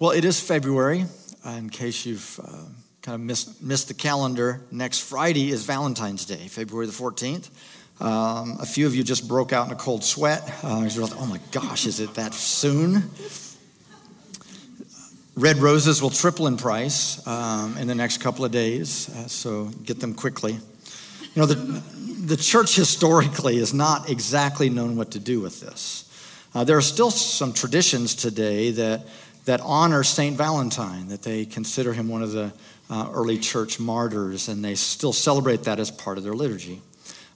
Well, it is February. Uh, in case you've uh, kind of missed, missed the calendar, next Friday is Valentine's Day, February the 14th. Um, a few of you just broke out in a cold sweat. Uh, you're like, oh my gosh, is it that soon? Red roses will triple in price um, in the next couple of days, uh, so get them quickly. You know, the, the church historically has not exactly known what to do with this. Uh, there are still some traditions today that that honor St. Valentine, that they consider him one of the uh, early church martyrs, and they still celebrate that as part of their liturgy.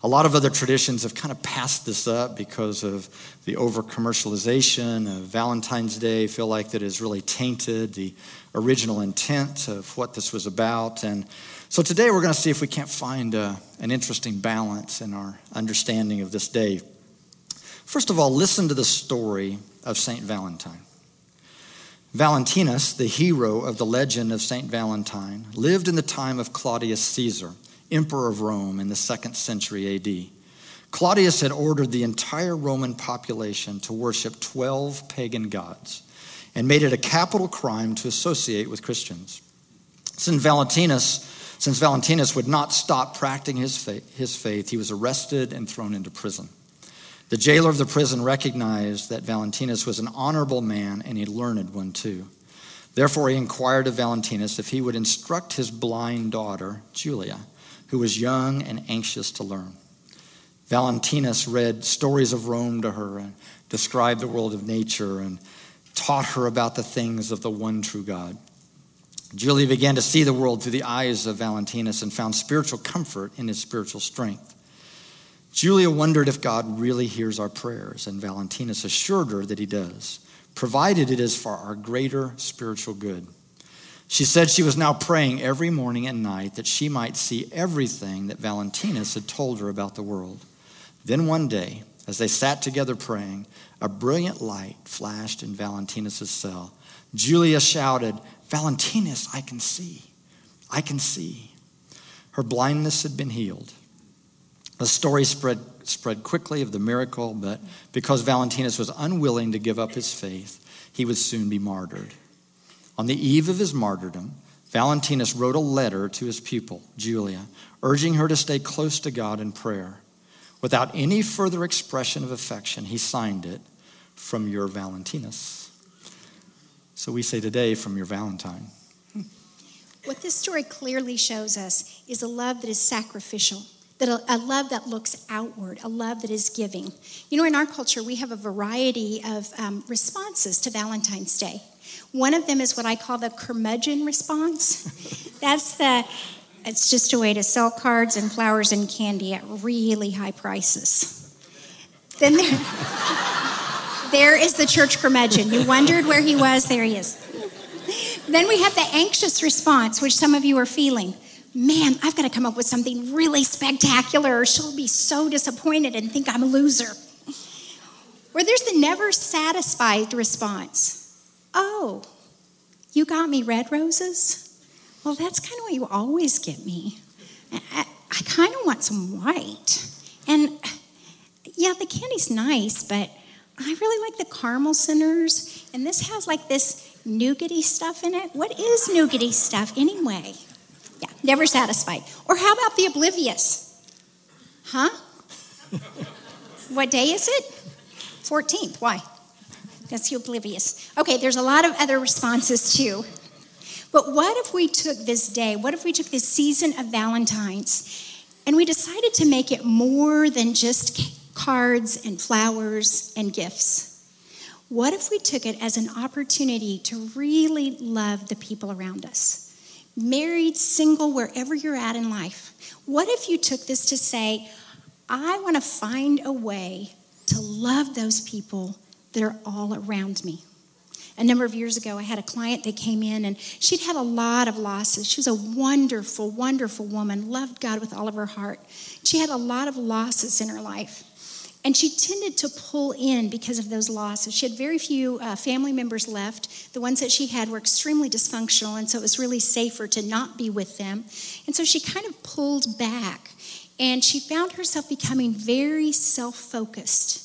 A lot of other traditions have kind of passed this up because of the over commercialization of Valentine's Day, feel like that is really tainted the original intent of what this was about. And so today we're going to see if we can't find uh, an interesting balance in our understanding of this day. First of all, listen to the story of St. Valentine. Valentinus, the hero of the legend of St. Valentine, lived in the time of Claudius Caesar, emperor of Rome in the second century AD. Claudius had ordered the entire Roman population to worship 12 pagan gods and made it a capital crime to associate with Christians. Since Valentinus, since Valentinus would not stop practicing his faith, his faith, he was arrested and thrown into prison. The jailer of the prison recognized that Valentinus was an honorable man and a learned one too. Therefore, he inquired of Valentinus if he would instruct his blind daughter, Julia, who was young and anxious to learn. Valentinus read stories of Rome to her and described the world of nature and taught her about the things of the one true God. Julia began to see the world through the eyes of Valentinus and found spiritual comfort in his spiritual strength. Julia wondered if God really hears our prayers, and Valentinus assured her that he does, provided it is for our greater spiritual good. She said she was now praying every morning and night that she might see everything that Valentinus had told her about the world. Then one day, as they sat together praying, a brilliant light flashed in Valentinus' cell. Julia shouted, Valentinus, I can see. I can see. Her blindness had been healed. The story spread, spread quickly of the miracle, but because Valentinus was unwilling to give up his faith, he would soon be martyred. On the eve of his martyrdom, Valentinus wrote a letter to his pupil, Julia, urging her to stay close to God in prayer. Without any further expression of affection, he signed it from your Valentinus. So we say today, from your Valentine. Hmm. What this story clearly shows us is a love that is sacrificial that a, love that looks outward, a love that is giving. You know, in our culture, we have a variety of um, responses to Valentine's Day. One of them is what I call the curmudgeon response. That's the, it's just a way to sell cards and flowers and candy at really high prices. Then there, there is the church curmudgeon. You wondered where he was, there he is. Then we have the anxious response, which some of you are feeling man, I've got to come up with something really spectacular, or she'll be so disappointed and think I'm a loser. Or there's the never satisfied response Oh, you got me red roses? Well, that's kind of what you always get me. I, I kind of want some white. And yeah, the candy's nice, but I really like the caramel centers. And this has like this nougaty stuff in it. What is nougaty stuff anyway? Never satisfied. Or how about the oblivious? Huh? what day is it? 14th. Why? That's the oblivious. Okay, there's a lot of other responses too. But what if we took this day, what if we took this season of Valentine's and we decided to make it more than just cards and flowers and gifts? What if we took it as an opportunity to really love the people around us? Married, single, wherever you're at in life, what if you took this to say, I want to find a way to love those people that are all around me? A number of years ago, I had a client that came in and she'd had a lot of losses. She was a wonderful, wonderful woman, loved God with all of her heart. She had a lot of losses in her life. And she tended to pull in because of those losses. She had very few uh, family members left. The ones that she had were extremely dysfunctional, and so it was really safer to not be with them. And so she kind of pulled back, and she found herself becoming very self focused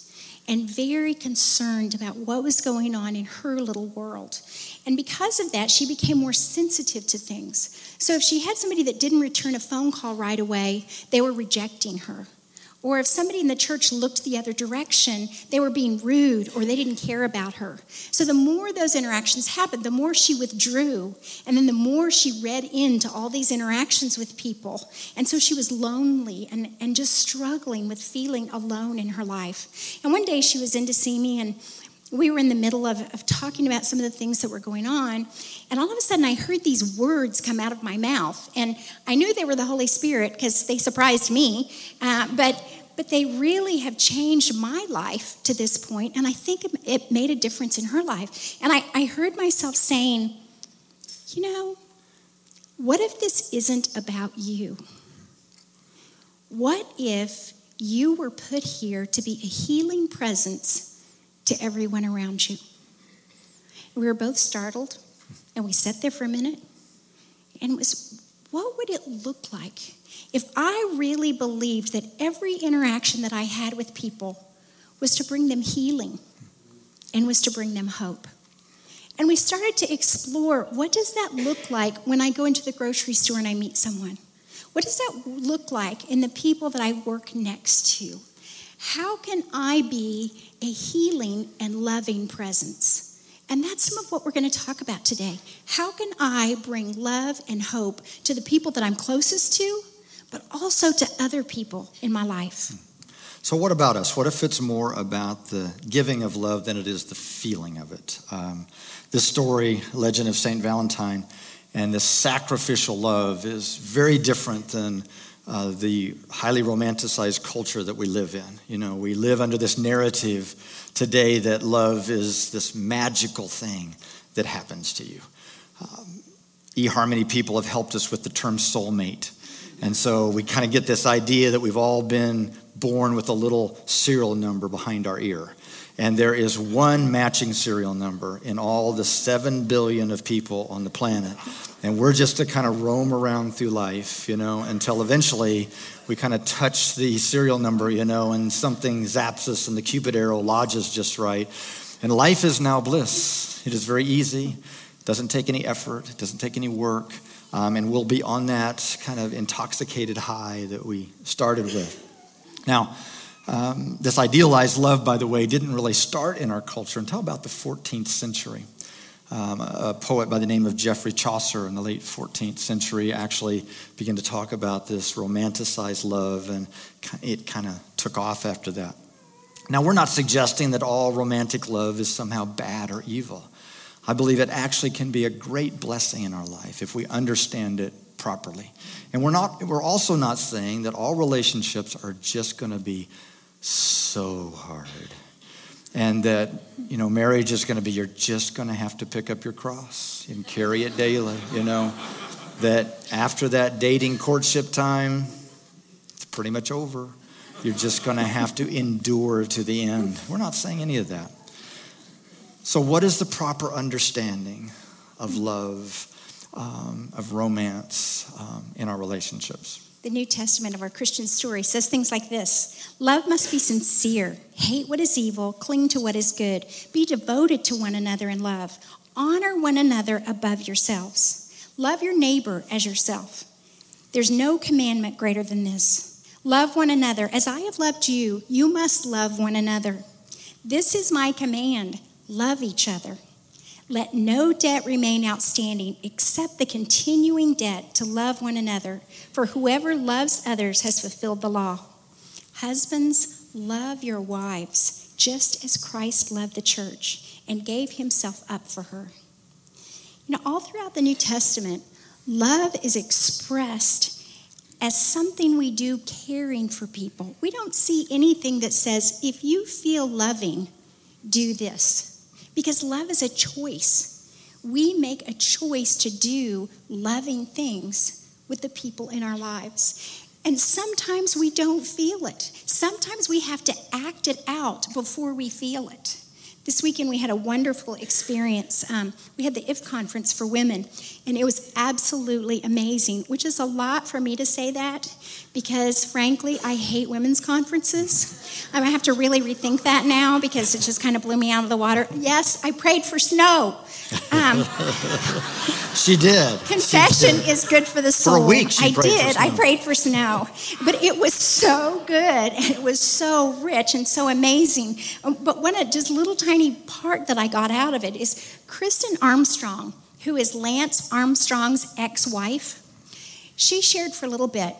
and very concerned about what was going on in her little world. And because of that, she became more sensitive to things. So if she had somebody that didn't return a phone call right away, they were rejecting her. Or if somebody in the church looked the other direction, they were being rude or they didn't care about her. So the more those interactions happened, the more she withdrew. And then the more she read into all these interactions with people. And so she was lonely and, and just struggling with feeling alone in her life. And one day she was in to see me and we were in the middle of, of talking about some of the things that were going on, and all of a sudden I heard these words come out of my mouth, and I knew they were the Holy Spirit because they surprised me. Uh, but but they really have changed my life to this point, and I think it made a difference in her life. And I, I heard myself saying, you know, what if this isn't about you? What if you were put here to be a healing presence to everyone around you? We were both startled, and we sat there for a minute, and it was, what would it look like if I really believed that every interaction that I had with people was to bring them healing and was to bring them hope. And we started to explore what does that look like when I go into the grocery store and I meet someone? What does that look like in the people that I work next to? How can I be a healing and loving presence? And that's some of what we're going to talk about today. How can I bring love and hope to the people that I'm closest to, but also to other people in my life. So, what about us? What if it's more about the giving of love than it is the feeling of it? Um, this story, Legend of St. Valentine, and this sacrificial love is very different than uh, the highly romanticized culture that we live in. You know, we live under this narrative today that love is this magical thing that happens to you. Um, eHarmony people have helped us with the term soulmate. And so we kind of get this idea that we've all been born with a little serial number behind our ear. And there is one matching serial number in all the 7 billion of people on the planet. And we're just to kind of roam around through life, you know, until eventually we kind of touch the serial number, you know, and something zaps us and the Cupid arrow lodges just right. And life is now bliss. It is very easy, it doesn't take any effort, it doesn't take any work. Um, and we'll be on that kind of intoxicated high that we started with. Now, um, this idealized love, by the way, didn't really start in our culture until about the 14th century. Um, a poet by the name of Geoffrey Chaucer in the late 14th century actually began to talk about this romanticized love, and it kind of took off after that. Now, we're not suggesting that all romantic love is somehow bad or evil. I believe it actually can be a great blessing in our life if we understand it properly. And we're not we're also not saying that all relationships are just going to be so hard. And that, you know, marriage is going to be you're just going to have to pick up your cross and carry it daily, you know. That after that dating courtship time, it's pretty much over. You're just going to have to endure to the end. We're not saying any of that. So, what is the proper understanding of love, um, of romance um, in our relationships? The New Testament of our Christian story says things like this Love must be sincere, hate what is evil, cling to what is good, be devoted to one another in love, honor one another above yourselves, love your neighbor as yourself. There's no commandment greater than this. Love one another. As I have loved you, you must love one another. This is my command Love each other. Let no debt remain outstanding except the continuing debt to love one another, for whoever loves others has fulfilled the law. Husbands, love your wives, just as Christ loved the church and gave himself up for her. You know, all throughout the New Testament, love is expressed as something we do caring for people. We don't see anything that says, if you feel loving, do this. Because love is a choice. We make a choice to do loving things with the people in our lives. And sometimes we don't feel it. Sometimes we have to act it out before we feel it. This weekend we had a wonderful experience. Um, we had the IF conference for women, and it was absolutely amazing, which is a lot for me to say that because frankly, I hate women's conferences. I have to really rethink that now because it just kind of blew me out of the water. Yes, I prayed for snow. Um, she did. Confession she did. is good for the soul. For a week, I did. I prayed for snow, but it was so good and it was so rich and so amazing. Um, but one of just little tiny part that I got out of it is Kristen Armstrong, who is Lance Armstrong's ex-wife. She shared for a little bit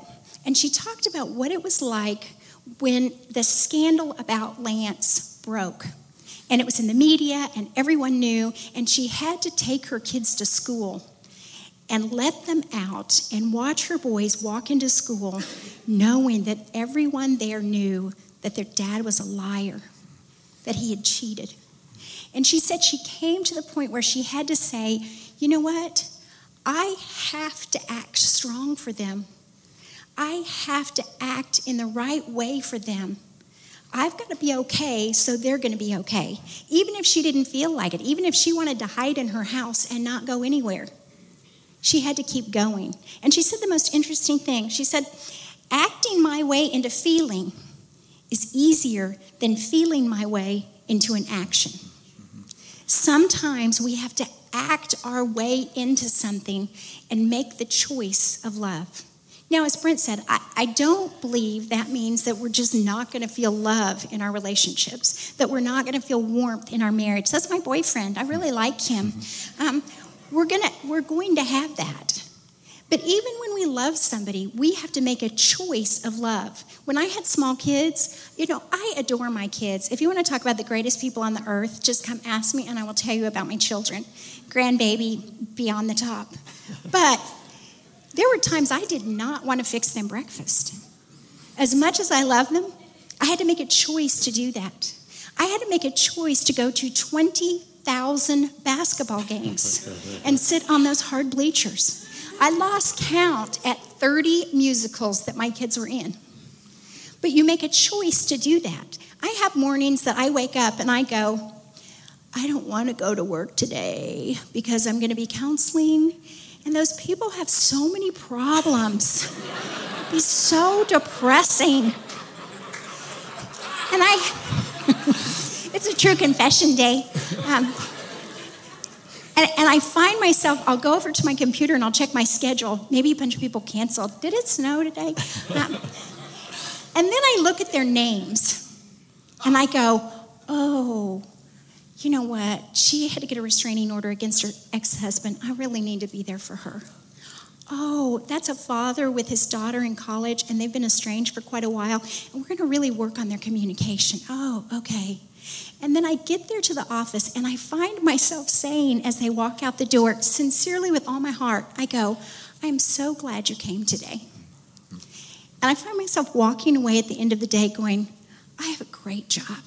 and she talked about what it was like when the scandal about Lance broke. And it was in the media, and everyone knew, and she had to take her kids to school and let them out and watch her boys walk into school knowing that everyone there knew that their dad was a liar, that he had cheated. And she said she came to the point where she had to say, you know what? I have to act strong for them. I have to act in the right way for them. I've got to be okay, so they're going to be okay. Even if she didn't feel like it, even if she wanted to hide in her house and not go anywhere, she had to keep going. And she said the most interesting thing. She said, Acting my way into feeling is easier than feeling my way into an action. Sometimes we have to act our way into something and make the choice of love. Now, as Brent said, I, I don't believe that means that we're just not going to feel love in our relationships, that we're not going to feel warmth in our marriage. That's my boyfriend. I really like him. Um, we're, gonna, we're going to have that. But even when we love somebody, we have to make a choice of love. When I had small kids, you know, I adore my kids. If you want to talk about the greatest people on the earth, just come ask me and I will tell you about my children. Grandbaby, beyond the top. But there were times I did not want to fix them breakfast. As much as I love them, I had to make a choice to do that. I had to make a choice to go to 20,000 basketball games and sit on those hard bleachers. I lost count at 30 musicals that my kids were in. But you make a choice to do that. I have mornings that I wake up and I go, I don't want to go to work today because I'm going to be counseling and those people have so many problems. It'd be so depressing. And I, it's a true confession day. Um, and, and, I find myself, I'll go over to my computer and I'll check my schedule. Maybe a bunch of people canceled. Did it snow today? Um, and then I look at their names and I go, oh, you know what? She had to get a restraining order against her ex husband. I really need to be there for her. Oh, that's a father with his daughter in college, and they've been estranged for quite a while, and we're going to really work on their communication. Oh, okay. And then I get there to the office, and I find myself saying as they walk out the door, sincerely with all my heart, I go, I'm so glad you came today. And I find myself walking away at the end of the day going, I have a great job.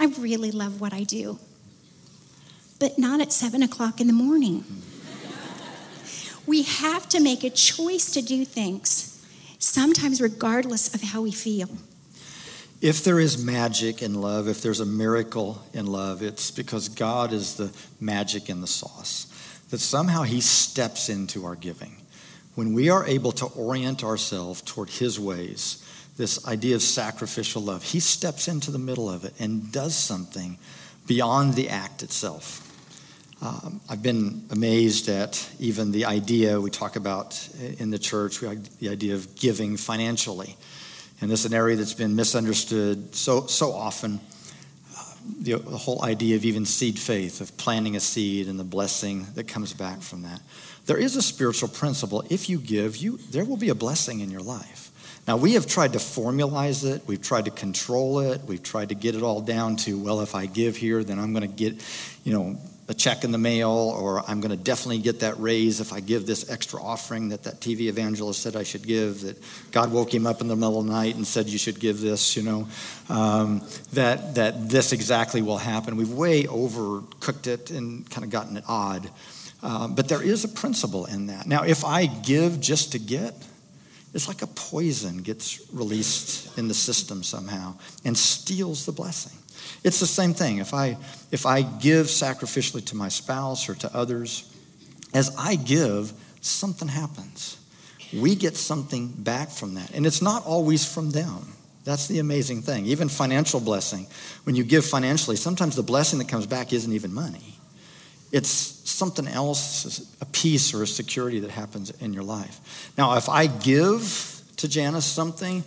I really love what I do, but not at seven o'clock in the morning. we have to make a choice to do things, sometimes regardless of how we feel. If there is magic in love, if there's a miracle in love, it's because God is the magic in the sauce. That somehow He steps into our giving. When we are able to orient ourselves toward His ways, this idea of sacrificial love. He steps into the middle of it and does something beyond the act itself. Um, I've been amazed at even the idea we talk about in the church, the idea of giving financially. And this is an area that's been misunderstood so, so often. Uh, the, the whole idea of even seed faith, of planting a seed and the blessing that comes back from that. There is a spiritual principle. If you give, you, there will be a blessing in your life. Now, we have tried to formalize it, we've tried to control it, we've tried to get it all down to, well, if I give here, then I'm going to get, you know, a check in the mail, or I'm going to definitely get that raise if I give this extra offering that that TV evangelist said I should give, that God woke him up in the middle of the night and said you should give this, you know, um, that, that this exactly will happen. We've way overcooked it and kind of gotten it odd. Uh, but there is a principle in that. Now, if I give just to get, it's like a poison gets released in the system somehow and steals the blessing. It's the same thing. If I, if I give sacrificially to my spouse or to others, as I give, something happens. we get something back from that. And it's not always from them. That's the amazing thing. Even financial blessing, when you give financially, sometimes the blessing that comes back isn't even money. It's something else, a peace or a security that happens in your life. Now, if I give to Janice something,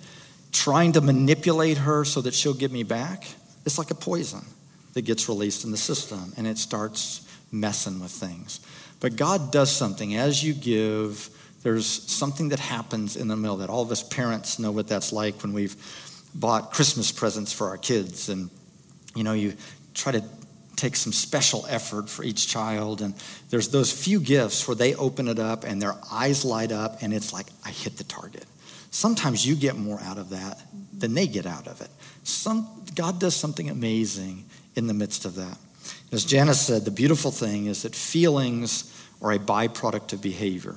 trying to manipulate her so that she'll give me back, it's like a poison that gets released in the system and it starts messing with things. But God does something. As you give, there's something that happens in the middle that all of us parents know what that's like when we've bought Christmas presents for our kids. And, you know, you try to take some special effort for each child. And there's those few gifts where they open it up and their eyes light up and it's like, I hit the target. Sometimes you get more out of that than they get out of it. Some, God does something amazing in the midst of that. As Janice said, the beautiful thing is that feelings are a byproduct of behavior.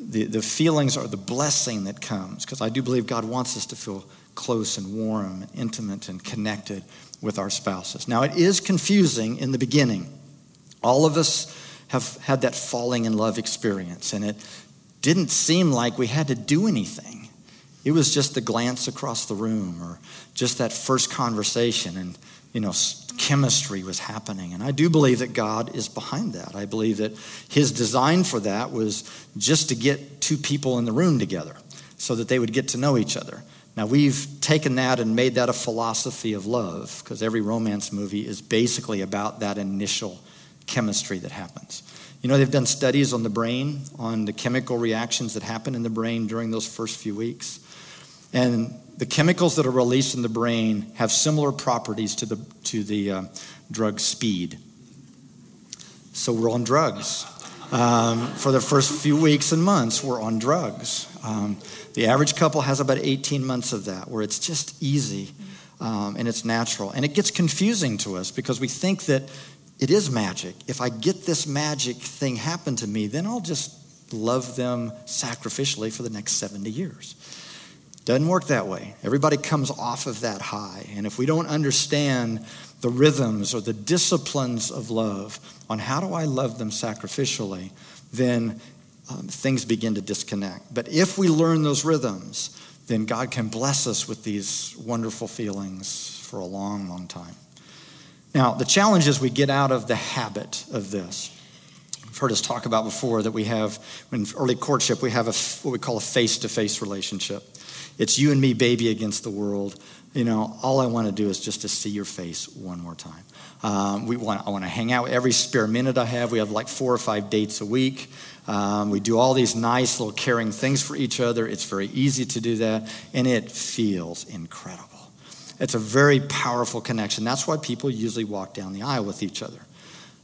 The, the feelings are the blessing that comes, because I do believe God wants us to feel close and warm and intimate and connected with our spouses. Now, it is confusing in the beginning. All of us have had that falling in love experience, and it didn't seem like we had to do anything. It was just the glance across the room or just that first conversation, and you know, chemistry was happening. And I do believe that God is behind that. I believe that His design for that was just to get two people in the room together so that they would get to know each other. Now, we've taken that and made that a philosophy of love because every romance movie is basically about that initial chemistry that happens. You know, they've done studies on the brain, on the chemical reactions that happen in the brain during those first few weeks. And the chemicals that are released in the brain have similar properties to the, to the uh, drug speed. So we're on drugs. Um, for the first few weeks and months, we're on drugs. Um, the average couple has about 18 months of that, where it's just easy um, and it's natural. And it gets confusing to us because we think that it is magic. If I get this magic thing happen to me, then I'll just love them sacrificially for the next 70 years. Doesn't work that way. Everybody comes off of that high. And if we don't understand the rhythms or the disciplines of love on how do I love them sacrificially, then um, things begin to disconnect. But if we learn those rhythms, then God can bless us with these wonderful feelings for a long, long time. Now, the challenge is we get out of the habit of this. You've heard us talk about before that we have, in early courtship, we have a, what we call a face to face relationship. It's you and me, baby, against the world. You know, all I want to do is just to see your face one more time. Um, we want, I want to hang out every spare minute I have. We have like four or five dates a week. Um, we do all these nice little caring things for each other. It's very easy to do that, and it feels incredible. It's a very powerful connection. That's why people usually walk down the aisle with each other.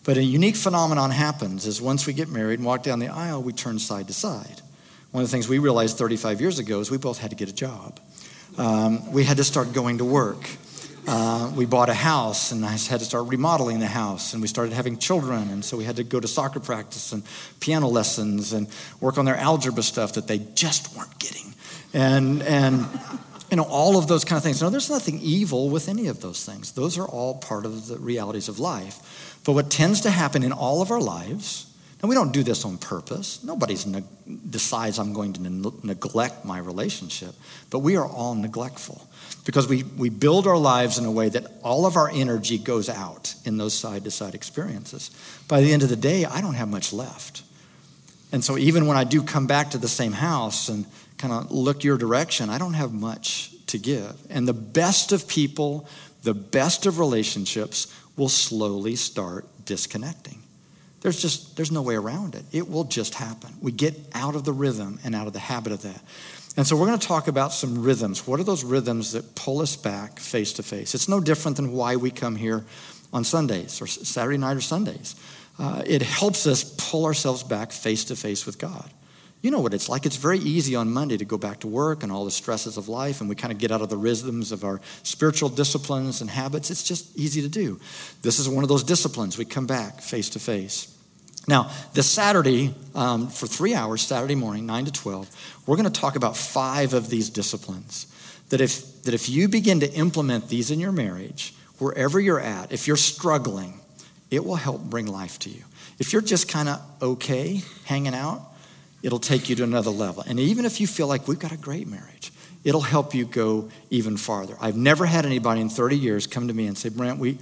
But a unique phenomenon happens is once we get married and walk down the aisle, we turn side to side. One of the things we realized 35 years ago is we both had to get a job. Um, we had to start going to work. Uh, we bought a house and I had to start remodeling the house and we started having children and so we had to go to soccer practice and piano lessons and work on their algebra stuff that they just weren't getting. And and you know all of those kind of things. No there's nothing evil with any of those things. Those are all part of the realities of life. But what tends to happen in all of our lives and we don't do this on purpose. Nobody ne- decides I'm going to ne- neglect my relationship, but we are all neglectful because we, we build our lives in a way that all of our energy goes out in those side to side experiences. By the end of the day, I don't have much left. And so even when I do come back to the same house and kind of look your direction, I don't have much to give. And the best of people, the best of relationships will slowly start disconnecting. There's just there's no way around it. It will just happen. We get out of the rhythm and out of the habit of that. And so we're going to talk about some rhythms. What are those rhythms that pull us back face to face? It's no different than why we come here on Sundays or Saturday night or Sundays. Uh, it helps us pull ourselves back face to face with God. You know what it's like. It's very easy on Monday to go back to work and all the stresses of life, and we kind of get out of the rhythms of our spiritual disciplines and habits. It's just easy to do. This is one of those disciplines. We come back face to face. Now, this Saturday, um, for three hours, Saturday morning, 9 to 12, we're going to talk about five of these disciplines. That if, that if you begin to implement these in your marriage, wherever you're at, if you're struggling, it will help bring life to you. If you're just kind of okay hanging out, it'll take you to another level. And even if you feel like we've got a great marriage, it'll help you go even farther. I've never had anybody in 30 years come to me and say, Brent, we,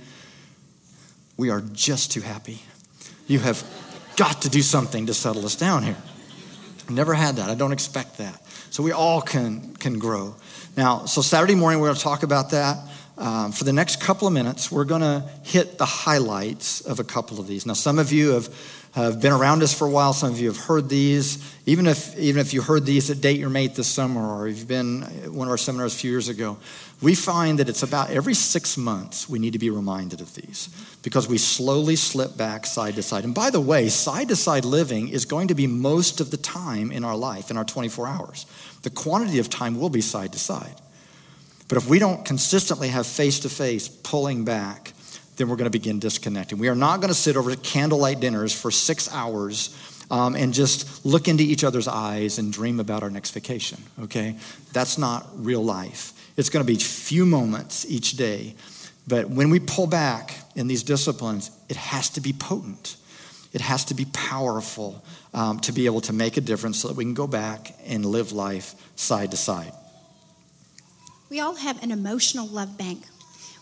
we are just too happy. You have got to do something to settle us down here. Never had that. I don't expect that. So we all can, can grow. Now, so Saturday morning, we're going to talk about that. Um, for the next couple of minutes, we're going to hit the highlights of a couple of these. Now, some of you have have been around us for a while. Some of you have heard these. Even if, even if you heard these at Date Your Mate this summer or you've been at one of our seminars a few years ago, we find that it's about every six months we need to be reminded of these because we slowly slip back side to side. And by the way, side to side living is going to be most of the time in our life, in our 24 hours. The quantity of time will be side to side. But if we don't consistently have face to face pulling back, then we're going to begin disconnecting. We are not going to sit over candlelight dinners for six hours um, and just look into each other's eyes and dream about our next vacation, okay? That's not real life. It's going to be few moments each day. But when we pull back in these disciplines, it has to be potent. It has to be powerful um, to be able to make a difference so that we can go back and live life side to side. We all have an emotional love bank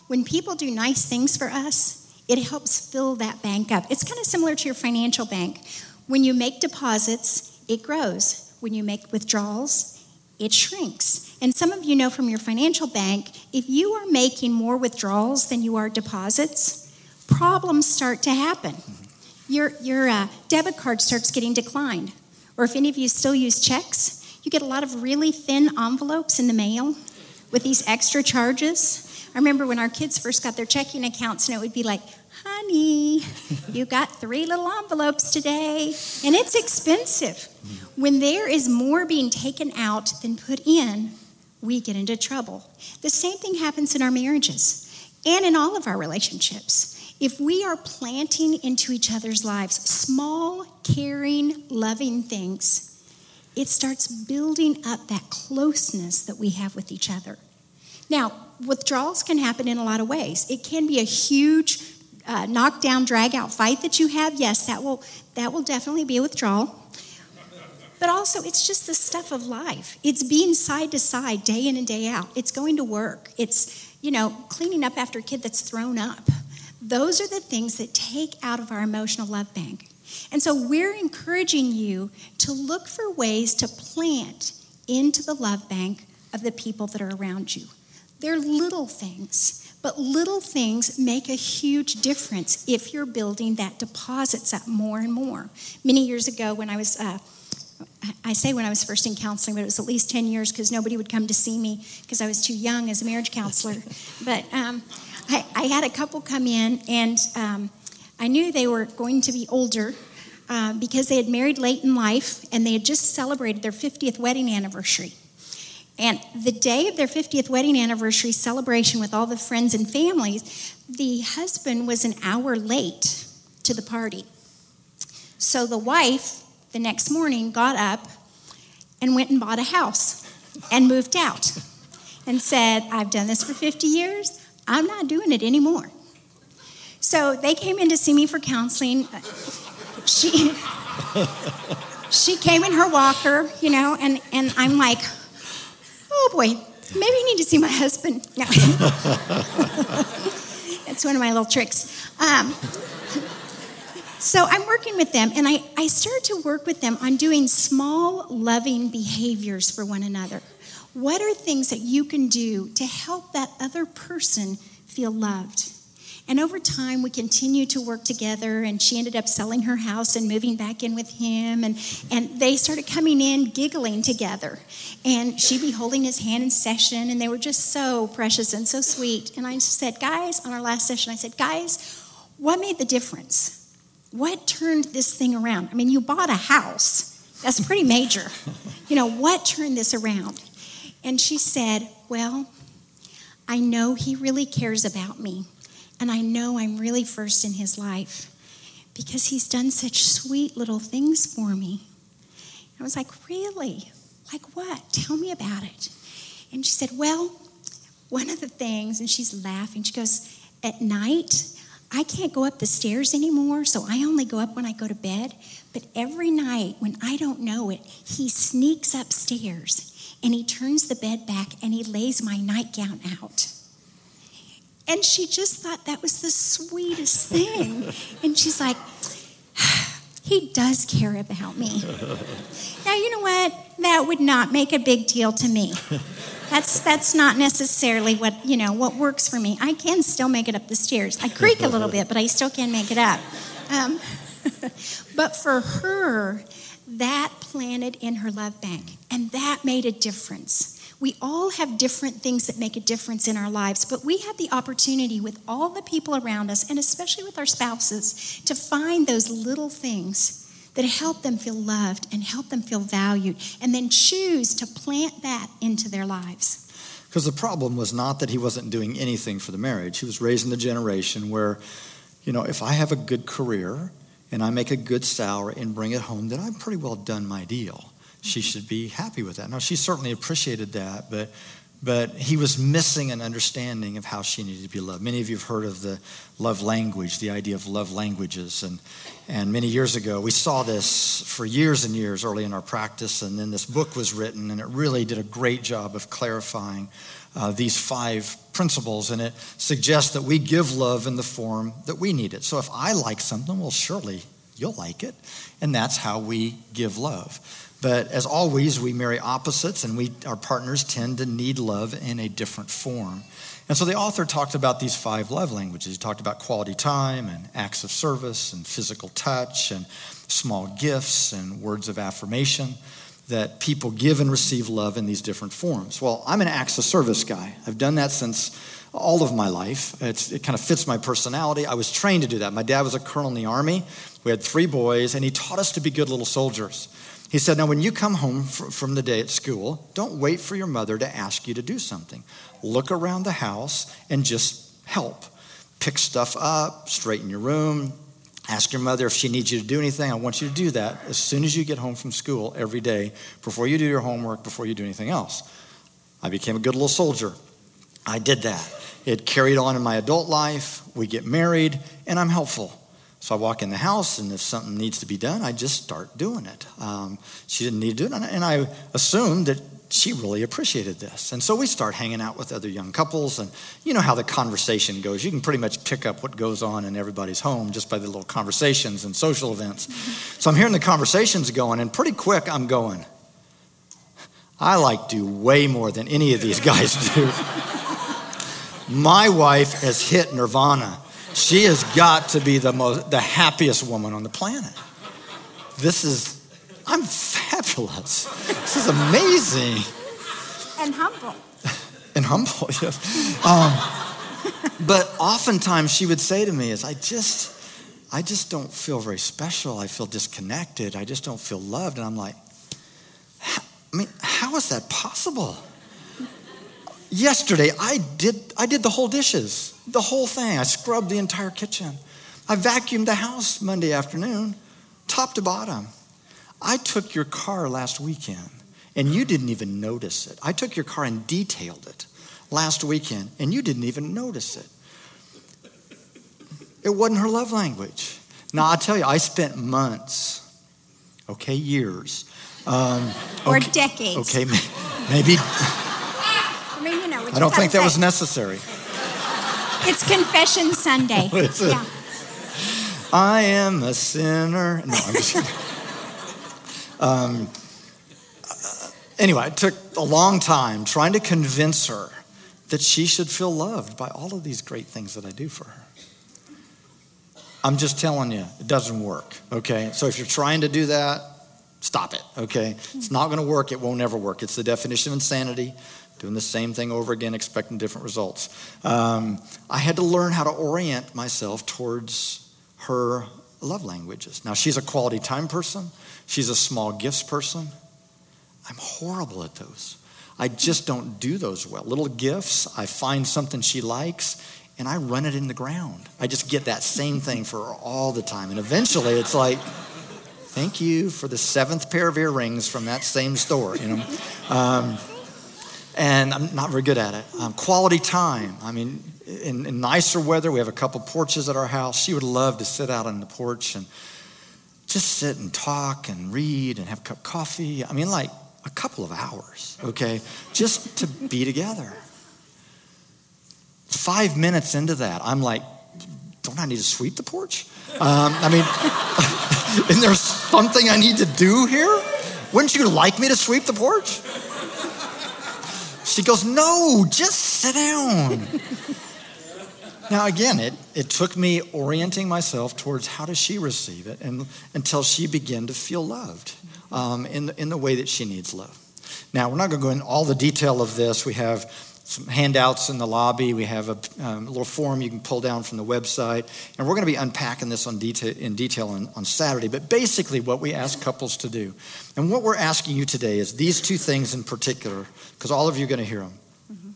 when people do nice things for us, it helps fill that bank up. It's kind of similar to your financial bank. When you make deposits, it grows. When you make withdrawals, it shrinks. And some of you know from your financial bank, if you are making more withdrawals than you are deposits, problems start to happen. Your, your uh, debit card starts getting declined. Or if any of you still use checks, you get a lot of really thin envelopes in the mail with these extra charges. I remember when our kids first got their checking accounts, and it would be like, honey, you got three little envelopes today, and it's expensive. When there is more being taken out than put in, we get into trouble. The same thing happens in our marriages and in all of our relationships. If we are planting into each other's lives small, caring, loving things, it starts building up that closeness that we have with each other. Now, withdrawals can happen in a lot of ways. It can be a huge uh, knockdown, drag out fight that you have. Yes, that will that will definitely be a withdrawal. But also, it's just the stuff of life. It's being side to side, day in and day out. It's going to work. It's you know cleaning up after a kid that's thrown up. Those are the things that take out of our emotional love bank. And so we're encouraging you to look for ways to plant into the love bank of the people that are around you. They're little things, but little things make a huge difference if you're building that deposits up more and more. Many years ago, when I was, uh, I say when I was first in counseling, but it was at least 10 years because nobody would come to see me because I was too young as a marriage counselor. but um, I, I, had a couple come in, and um, I knew they were going to be older. Uh, because they had married late in life and they had just celebrated their 50th wedding anniversary. And the day of their 50th wedding anniversary celebration with all the friends and families, the husband was an hour late to the party. So the wife, the next morning, got up and went and bought a house and moved out and said, I've done this for 50 years, I'm not doing it anymore. So they came in to see me for counseling. She, she came in her walker, you know, and, and I'm like, oh boy, maybe you need to see my husband. No. That's one of my little tricks. Um, so I'm working with them, and I, I started to work with them on doing small, loving behaviors for one another. What are things that you can do to help that other person feel loved? And over time, we continued to work together, and she ended up selling her house and moving back in with him. And, and they started coming in giggling together. And she'd be holding his hand in session, and they were just so precious and so sweet. And I said, Guys, on our last session, I said, Guys, what made the difference? What turned this thing around? I mean, you bought a house, that's pretty major. You know, what turned this around? And she said, Well, I know he really cares about me. And I know I'm really first in his life because he's done such sweet little things for me. I was like, Really? Like what? Tell me about it. And she said, Well, one of the things, and she's laughing, she goes, At night, I can't go up the stairs anymore, so I only go up when I go to bed. But every night, when I don't know it, he sneaks upstairs and he turns the bed back and he lays my nightgown out. And she just thought that was the sweetest thing. And she's like, he does care about me. now, you know what? That would not make a big deal to me. That's, that's not necessarily what, you know, what works for me. I can still make it up the stairs. I creak a little bit, but I still can make it up. Um, but for her, that planted in her love bank, and that made a difference. We all have different things that make a difference in our lives, but we have the opportunity with all the people around us, and especially with our spouses, to find those little things that help them feel loved and help them feel valued, and then choose to plant that into their lives. Because the problem was not that he wasn't doing anything for the marriage. He was raising the generation where, you know, if I have a good career and I make a good salary and bring it home, then I've pretty well done my deal. She should be happy with that. Now, she certainly appreciated that, but but he was missing an understanding of how she needed to be loved. Many of you have heard of the love language, the idea of love languages. And, and many years ago, we saw this for years and years early in our practice. And then this book was written, and it really did a great job of clarifying uh, these five principles. And it suggests that we give love in the form that we need it. So if I like something, well, surely you'll like it. And that's how we give love. But as always, we marry opposites, and we, our partners tend to need love in a different form. And so the author talked about these five love languages. He talked about quality time and acts of service and physical touch and small gifts and words of affirmation that people give and receive love in these different forms. Well, I'm an acts of service guy. I've done that since all of my life. It's, it kind of fits my personality. I was trained to do that. My dad was a colonel in the army. We had three boys, and he taught us to be good little soldiers. He said, Now, when you come home from the day at school, don't wait for your mother to ask you to do something. Look around the house and just help. Pick stuff up, straighten your room, ask your mother if she needs you to do anything. I want you to do that as soon as you get home from school every day, before you do your homework, before you do anything else. I became a good little soldier. I did that. It carried on in my adult life. We get married, and I'm helpful. So I walk in the house, and if something needs to be done, I just start doing it. Um, she didn't need to do it, and I assumed that she really appreciated this. And so we start hanging out with other young couples, and you know how the conversation goes. You can pretty much pick up what goes on in everybody's home just by the little conversations and social events. So I'm hearing the conversations going, and pretty quick I'm going, I like do way more than any of these guys do. My wife has hit nirvana. She has got to be the most the happiest woman on the planet. This is I'm fabulous. This is amazing. And humble. and humble, yes. Um, but oftentimes she would say to me is I just I just don't feel very special. I feel disconnected. I just don't feel loved. And I'm like, I mean, how is that possible? Yesterday, I did, I did the whole dishes, the whole thing. I scrubbed the entire kitchen. I vacuumed the house Monday afternoon, top to bottom. I took your car last weekend and you didn't even notice it. I took your car and detailed it last weekend and you didn't even notice it. It wasn't her love language. Now, I tell you, I spent months, okay, years. Um, or decades. Okay, maybe. I don't think that say. was necessary. It's Confession Sunday. yeah. I am a sinner. No, I'm just um, uh, anyway, it took a long time trying to convince her that she should feel loved by all of these great things that I do for her. I'm just telling you, it doesn't work, okay? So if you're trying to do that, stop it, okay? It's not gonna work, it won't ever work. It's the definition of insanity doing the same thing over again, expecting different results. Um, I had to learn how to orient myself towards her love languages. Now, she's a quality time person, she's a small gifts person. I'm horrible at those. I just don't do those well. Little gifts, I find something she likes, and I run it in the ground. I just get that same thing for her all the time. And eventually it's like, thank you for the seventh pair of earrings from that same store, you know. Um, and I'm not very good at it. Um, quality time. I mean, in, in nicer weather, we have a couple porches at our house. She would love to sit out on the porch and just sit and talk and read and have a cup of coffee. I mean, like a couple of hours, okay, just to be together. Five minutes into that, I'm like, don't I need to sweep the porch? Um, I mean, is there something I need to do here? Wouldn't you like me to sweep the porch? She goes, No, just sit down. now, again, it, it took me orienting myself towards how does she receive it and, until she began to feel loved um, in, in the way that she needs love. Now, we're not going to go into all the detail of this. We have some handouts in the lobby. We have a, um, little form you can pull down from the website. And we're going to be unpacking this on detail, in detail on, on Saturday. But basically, what we ask couples to do, and what we're asking you today is these two things in particular, because all of you are going to hear them. Mm-hmm.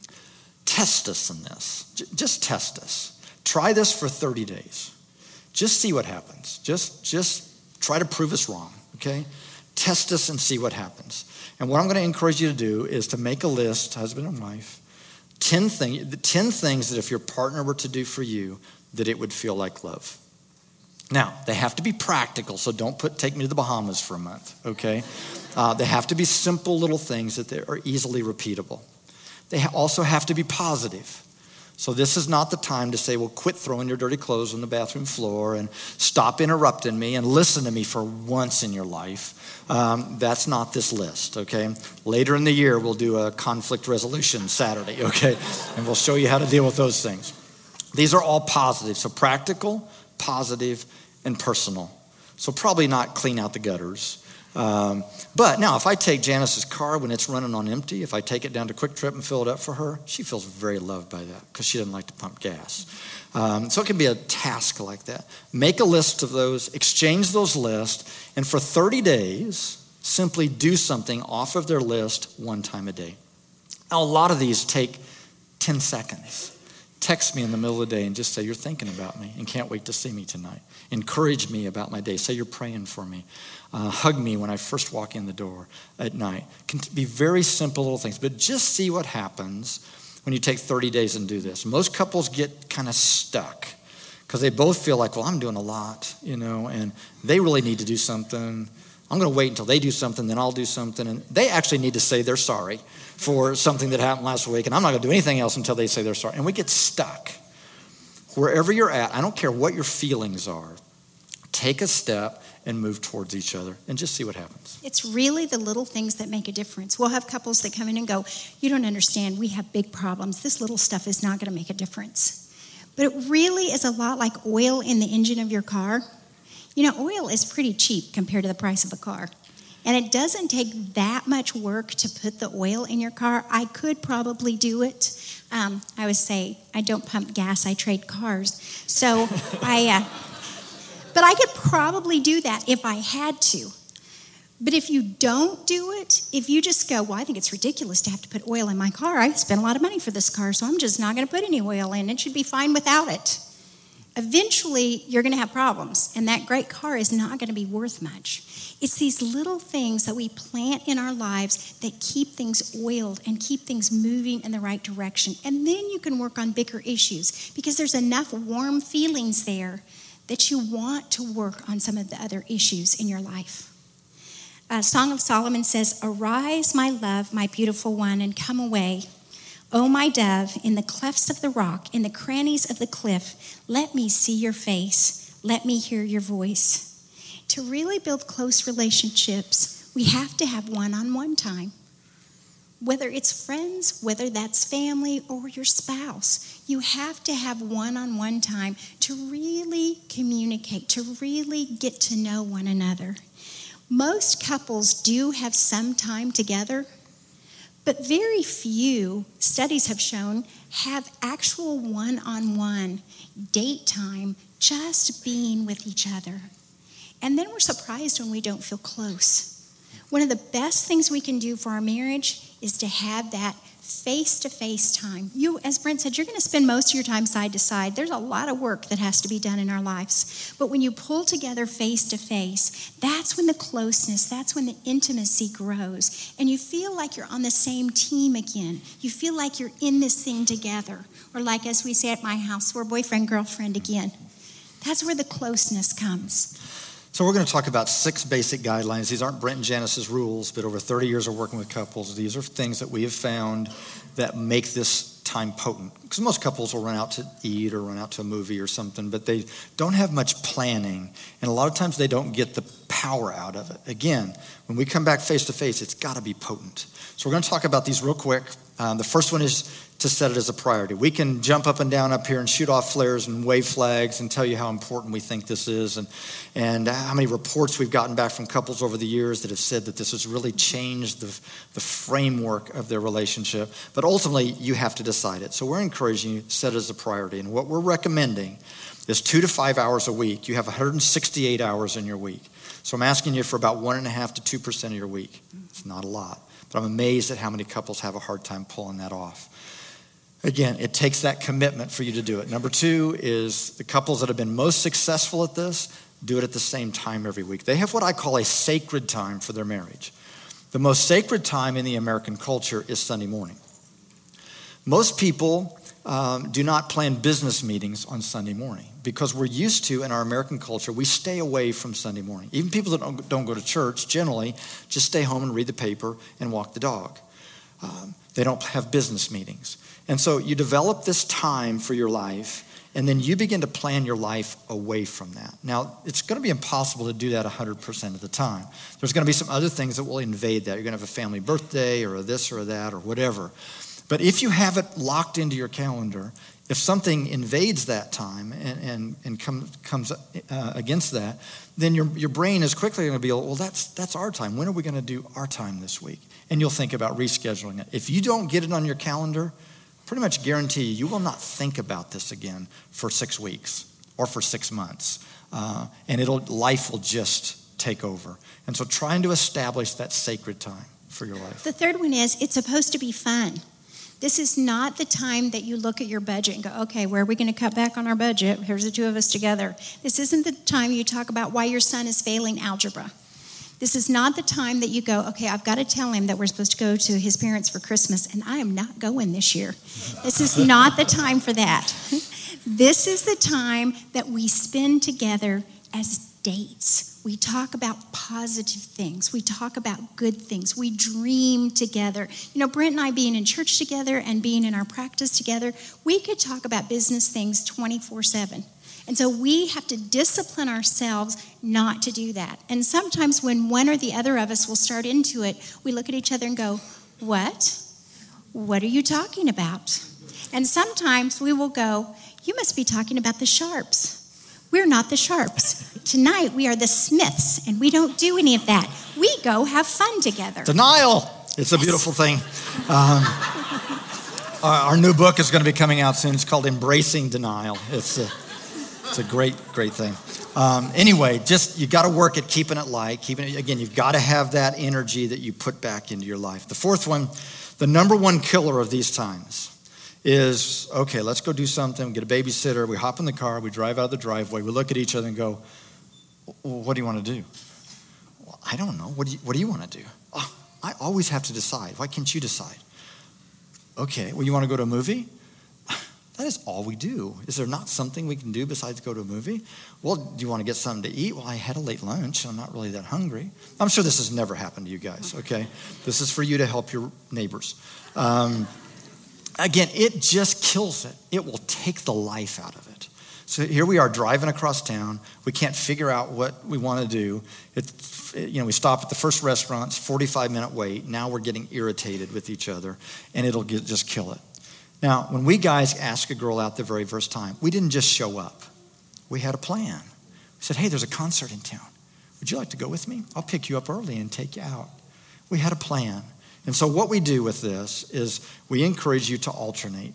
Test us in this. J- just test us. Try this for 30 days. Just see what happens. Just, just try to prove us wrong, okay? Test us and see what happens. And what I'm going to encourage you to do is to make a list, husband and wife, 10, thing, 10 things that if your partner were to do for you, that it would feel like love. Now, they have to be practical, so don't put take me to the Bahamas for a month, okay? Uh, they have to be simple little things that are easily repeatable. They also have to be positive. So, this is not the time to say, well, quit throwing your dirty clothes on the bathroom floor and stop interrupting me and listen to me for once in your life. Um, that's not this list, okay? Later in the year, we'll do a conflict resolution Saturday, okay? And we'll show you how to deal with those things. These are all positive, so practical, positive, and personal. So probably not clean out the gutters. Um, but now, if I take Janice's car when it's running on empty, if I take it down to QuikTrip and fill it up for her, she feels very loved by that because she doesn't like to pump gas. Um, so it can be a task like that. Make a list of those, exchange those lists, and for 30 days, simply do something off of their list one time a day. Now, a lot of these take 10 seconds. Text me in the middle of the day and just say, You're thinking about me and can't wait to see me tonight. Encourage me about my day. Say you're praying for me. Uh, hug me when I first walk in the door at night. Can be very simple little things, but just see what happens when you take 30 days and do this. Most couples get kind of stuck because they both feel like, well, I'm doing a lot, you know, and they really need to do something. I'm going to wait until they do something, then I'll do something. And they actually need to say they're sorry for something that happened last week, and I'm not going to do anything else until they say they're sorry. And we get stuck. Wherever you're at, I don't care what your feelings are, take a step and move towards each other and just see what happens. It's really the little things that make a difference. We'll have couples that come in and go, You don't understand, we have big problems. This little stuff is not going to make a difference. But it really is a lot like oil in the engine of your car. You know, oil is pretty cheap compared to the price of a car. And it doesn't take that much work to put the oil in your car. I could probably do it. Um, I would say I don't pump gas, I trade cars. So I. Uh, but I could probably do that if I had to. But if you don't do it, if you just go, well, I think it's ridiculous to have to put oil in my car. I spent a lot of money for this car, so I'm just not going to put any oil in. It should be fine without it. Eventually, you're going to have problems, and that great car is not going to be worth much. It's these little things that we plant in our lives that keep things oiled and keep things moving in the right direction. And then you can work on bigger issues because there's enough warm feelings there that you want to work on some of the other issues in your life. Uh, Song of Solomon says, Arise, my love, my beautiful one, and come away. O my dove, in the clefts of the rock, in the crannies of the cliff, let me see your face, let me hear your voice. To really build close relationships, we have to have one on one time whether it's friends, whether that's family, or your spouse, you have to have one on one time to really communicate, to really get to know one another. Most couples do have some time together, but very few studies have shown have actual one on one date time just being with each other. And then we're surprised when we don't feel close. One of the best things we can do for our marriage is to have that face to face time. You, as Brent said, you're going to spend most of your time side to side. There's a lot of work that has to be done in our lives. But when you pull together face to face, that's when the closeness, that's when the intimacy grows. And you feel like you're on the same team again. You feel like you're in this thing together. Or, like as we say at my house, we're boyfriend, girlfriend again. That's where the closeness comes. So, we're going to talk about six basic guidelines. These aren't Brent and Janice's rules, but over 30 years of working with couples, these are things that we have found that make this time potent. Because most couples will run out to eat or run out to a movie or something, but they don't have much planning. And a lot of times they don't get the power out of it. Again, when we come back face to face, it's got to be potent. So, we're going to talk about these real quick. Um, the first one is to set it as a priority. We can jump up and down up here and shoot off flares and wave flags and tell you how important we think this is and, and how many reports we've gotten back from couples over the years that have said that this has really changed the, the framework of their relationship. But ultimately, you have to decide it. So we're encouraging you to set it as a priority. And what we're recommending is two to five hours a week. You have 168 hours in your week. So I'm asking you for about one and a half to two percent of your week. It's not a lot. But I'm amazed at how many couples have a hard time pulling that off. Again, it takes that commitment for you to do it. Number two is the couples that have been most successful at this do it at the same time every week. They have what I call a sacred time for their marriage. The most sacred time in the American culture is Sunday morning. Most people um, do not plan business meetings on Sunday morning because we're used to, in our American culture, we stay away from Sunday morning. Even people that don't, don't go to church generally just stay home and read the paper and walk the dog. Um, they don't have business meetings. And so you develop this time for your life, and then you begin to plan your life away from that. Now, it's going to be impossible to do that 100% of the time. There's going to be some other things that will invade that. You're going to have a family birthday or this or that or whatever. But if you have it locked into your calendar, if something invades that time and, and, and come, comes uh, against that, then your, your brain is quickly going to be, well, that's, that's our time. When are we going to do our time this week? And you'll think about rescheduling it. If you don't get it on your calendar, pretty much guarantee you, will not think about this again for six weeks or for six months. Uh, and it'll, life will just take over. And so trying to establish that sacred time for your life. The third one is it's supposed to be fun. This is not the time that you look at your budget and go, okay, where are we going to cut back on our budget? Here's the two of us together. This isn't the time you talk about why your son is failing algebra. This is not the time that you go, okay, I've got to tell him that we're supposed to go to his parents for Christmas, and I am not going this year. This is not the time for that. This is the time that we spend together as dates. We talk about positive things. We talk about good things. We dream together. You know, Brent and I being in church together and being in our practice together, we could talk about business things 24 7. And so we have to discipline ourselves not to do that. And sometimes when one or the other of us will start into it, we look at each other and go, What? What are you talking about? And sometimes we will go, You must be talking about the sharps. We're not the sharps. Tonight we are the Smiths, and we don't do any of that. We go have fun together. Denial. It's a beautiful thing. Um, our, our, new book is going to be coming out soon. It's called Embracing Denial. It's a, it's a great, great thing. Um, anyway, just you got to work at keeping it light. Keeping it again. You've got to have that energy that you put back into your life. The fourth one, the number one killer of these times is okay. Let's go do something. Get a babysitter. We hop in the car. We drive out of the driveway. We look at each other and go, "What do you want to do?" Well, I don't know. What do you What do you want to do? Oh, I always have to decide. Why can't you decide? Okay. Well, you want to go to a movie? That is all we do. Is there not something we can do besides go to a movie? Well, do you want to get something to eat? Well, I had a late lunch. I'm not really that hungry. I'm sure this has never happened to you guys, okay? This is for you to help your neighbors. Um, again, it just kills it. It will take the life out of it. So here we are driving across town. We can't figure out what we want to do. It, you know, we stop at the first restaurant. It's 45 minute wait. Now we're getting irritated with each other, and it'll get, just kill it. Now, when we guys asked a girl out the very first time, we didn't just show up. We had a plan. We said, hey, there's a concert in town. Would you like to go with me? I'll pick you up early and take you out. We had a plan. And so, what we do with this is we encourage you to alternate.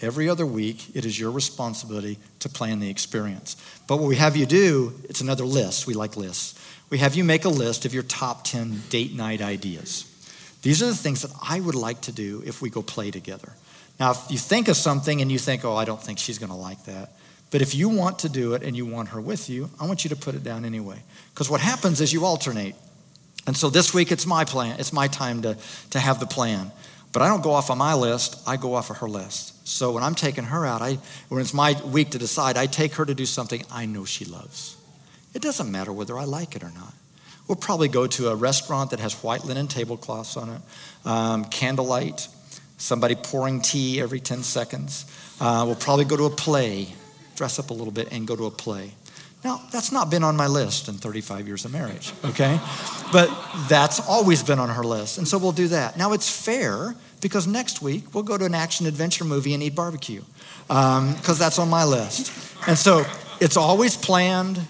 Every other week, it is your responsibility to plan the experience. But what we have you do, it's another list. We like lists. We have you make a list of your top 10 date night ideas. These are the things that I would like to do if we go play together. Now, if you think of something and you think, oh, I don't think she's going to like that. But if you want to do it and you want her with you, I want you to put it down anyway. Because what happens is you alternate. And so this week it's my plan. It's my time to, to have the plan. But I don't go off on my list, I go off of her list. So when I'm taking her out, I, when it's my week to decide, I take her to do something I know she loves. It doesn't matter whether I like it or not. We'll probably go to a restaurant that has white linen tablecloths on it, um, candlelight, somebody pouring tea every 10 seconds. Uh, we'll probably go to a play, dress up a little bit, and go to a play. Now, that's not been on my list in 35 years of marriage, okay? But that's always been on her list. And so we'll do that. Now, it's fair because next week we'll go to an action adventure movie and eat barbecue because um, that's on my list. And so it's always planned,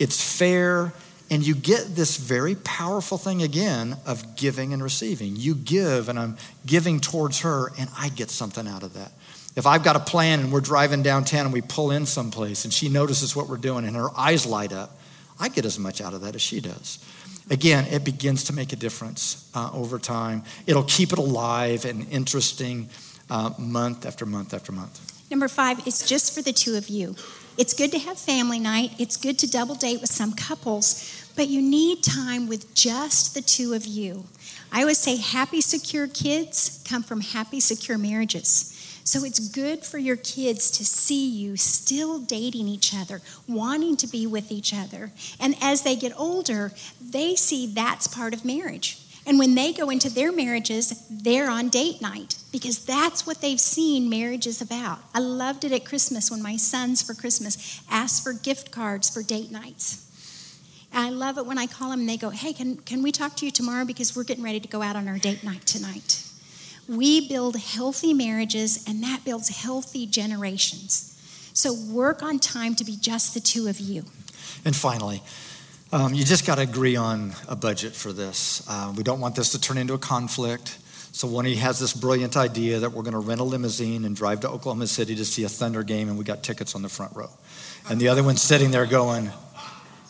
it's fair, and you get this very powerful thing again of giving and receiving. You give, and I'm giving towards her, and I get something out of that. If I've got a plan and we're driving downtown and we pull in someplace and she notices what we're doing and her eyes light up, I get as much out of that as she does. Again, it begins to make a difference uh, over time. It'll keep it alive and interesting uh, month after month after month. Number five, it's just for the two of you. It's good to have family night, it's good to double date with some couples, but you need time with just the two of you. I always say happy, secure kids come from happy, secure marriages. So it's good for your kids to see you still dating each other, wanting to be with each other. And as they get older, they see that's part of marriage. And when they go into their marriages, they're on date night because that's what they've seen marriage is about. I loved it at Christmas when my sons for Christmas asked for gift cards for date nights. And I love it when I call them and they go, Hey, can, can we talk to you tomorrow? Because we're getting ready to go out on our date night tonight. We build healthy marriages, and that builds healthy generations. So work on time to be just the two of you. And finally, um, you just got to agree on a budget for this. Uh, we don't want this to turn into a conflict. So one of you has this brilliant idea that we're going to rent a limousine and drive to Oklahoma City to see a Thunder game, and we got tickets on the front row. And the other one's sitting there going,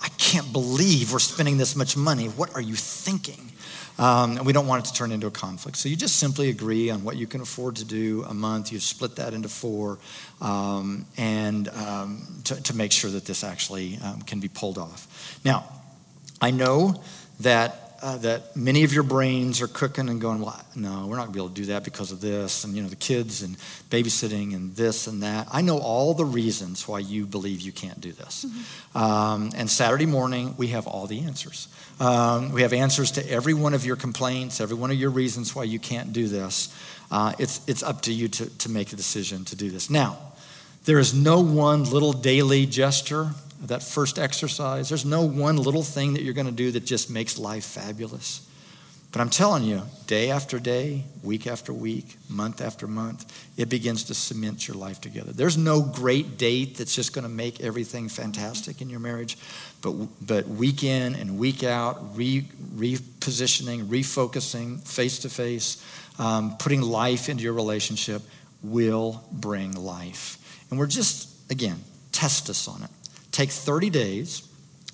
I can't believe we're spending this much money. What are you thinking? Um, and we don't want it to turn into a conflict. So you just simply agree on what you can afford to do a month. You split that into four, um, and um, to, to, make sure that this actually um, can be pulled off. Now, I know that uh, that many of your brains are cooking and going, well, no, we're not going to be able to do that because of this, and you know the kids and babysitting and this and that. I know all the reasons why you believe you can't do this. Mm-hmm. Um, and Saturday morning, we have all the answers. Um, we have answers to every one of your complaints, every one of your reasons why you can't do this. Uh, it's, it's up to you to, to make a decision to do this. Now, there is no one little daily gesture, that first exercise. There's no one little thing that you're going to do that just makes life fabulous. But I'm telling you, day after day, week after week, month after month, it begins to cement your life together. There's no great date that's just going to make everything fantastic in your marriage, but, but week in and week out, re, repositioning, refocusing, face to face, putting life into your relationship will bring life. And we're just, again, test us on it. Take 30 days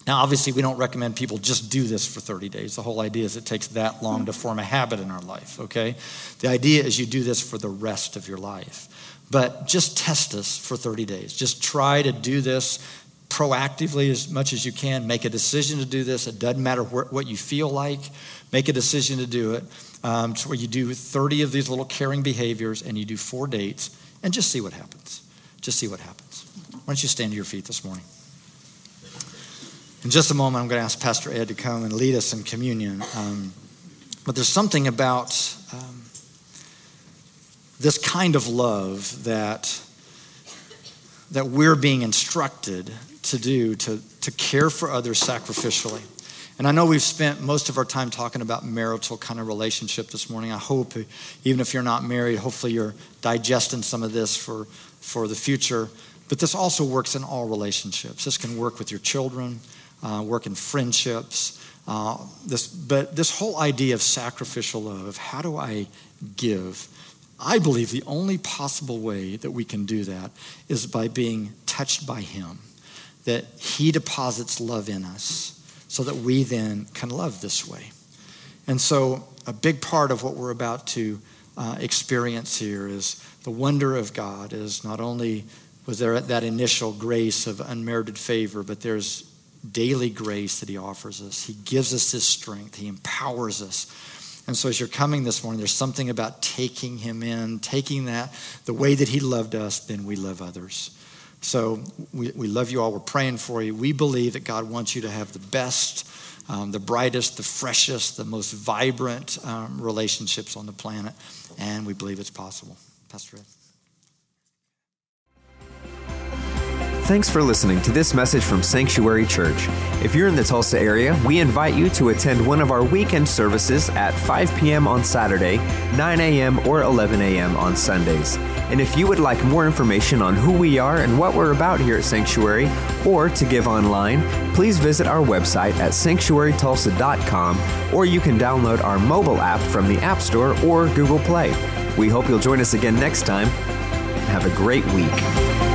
now, obviously, we don't recommend people just do this for 30 days. The whole idea is it takes that long to form a habit in our life, okay? The idea is you do this for the rest of your life. But just test us for 30 days. Just try to do this proactively as much as you can. Make a decision to do this. It doesn't matter what you feel like. Make a decision to do it. Um, where you do 30 of these little caring behaviors and you do four dates and just see what happens. Just see what happens. Why don't you stand to your feet this morning? In just a moment, I'm going to ask Pastor Ed to come and lead us in communion. Um, but there's something about um, this kind of love that, that we're being instructed to do, to, to care for others sacrificially. And I know we've spent most of our time talking about marital kind of relationship this morning. I hope, even if you're not married, hopefully you're digesting some of this for, for the future. But this also works in all relationships. This can work with your children, uh, work in friendships. Uh, this, but this whole idea of sacrificial love, how do I give? I believe the only possible way that we can do that is by being touched by Him, that He deposits love in us so that we then can love this way. And so a big part of what we're about to uh, experience here is the wonder of God is not only was there that initial grace of unmerited favor, but there's daily grace that He offers us. He gives us His strength, He empowers us. And so, as you're coming this morning, there's something about taking Him in, taking that, the way that He loved us, then we love others. So, we, we love you all. We're praying for you. We believe that God wants you to have the best, um, the brightest, the freshest, the most vibrant um, relationships on the planet. And we believe it's possible. Pastor Ed. Thanks for listening to this message from Sanctuary Church. If you're in the Tulsa area, we invite you to attend one of our weekend services at 5 p.m. on Saturday, 9 a.m., or 11 a.m. on Sundays. And if you would like more information on who we are and what we're about here at Sanctuary, or to give online, please visit our website at sanctuarytulsa.com, or you can download our mobile app from the App Store or Google Play. We hope you'll join us again next time. Have a great week.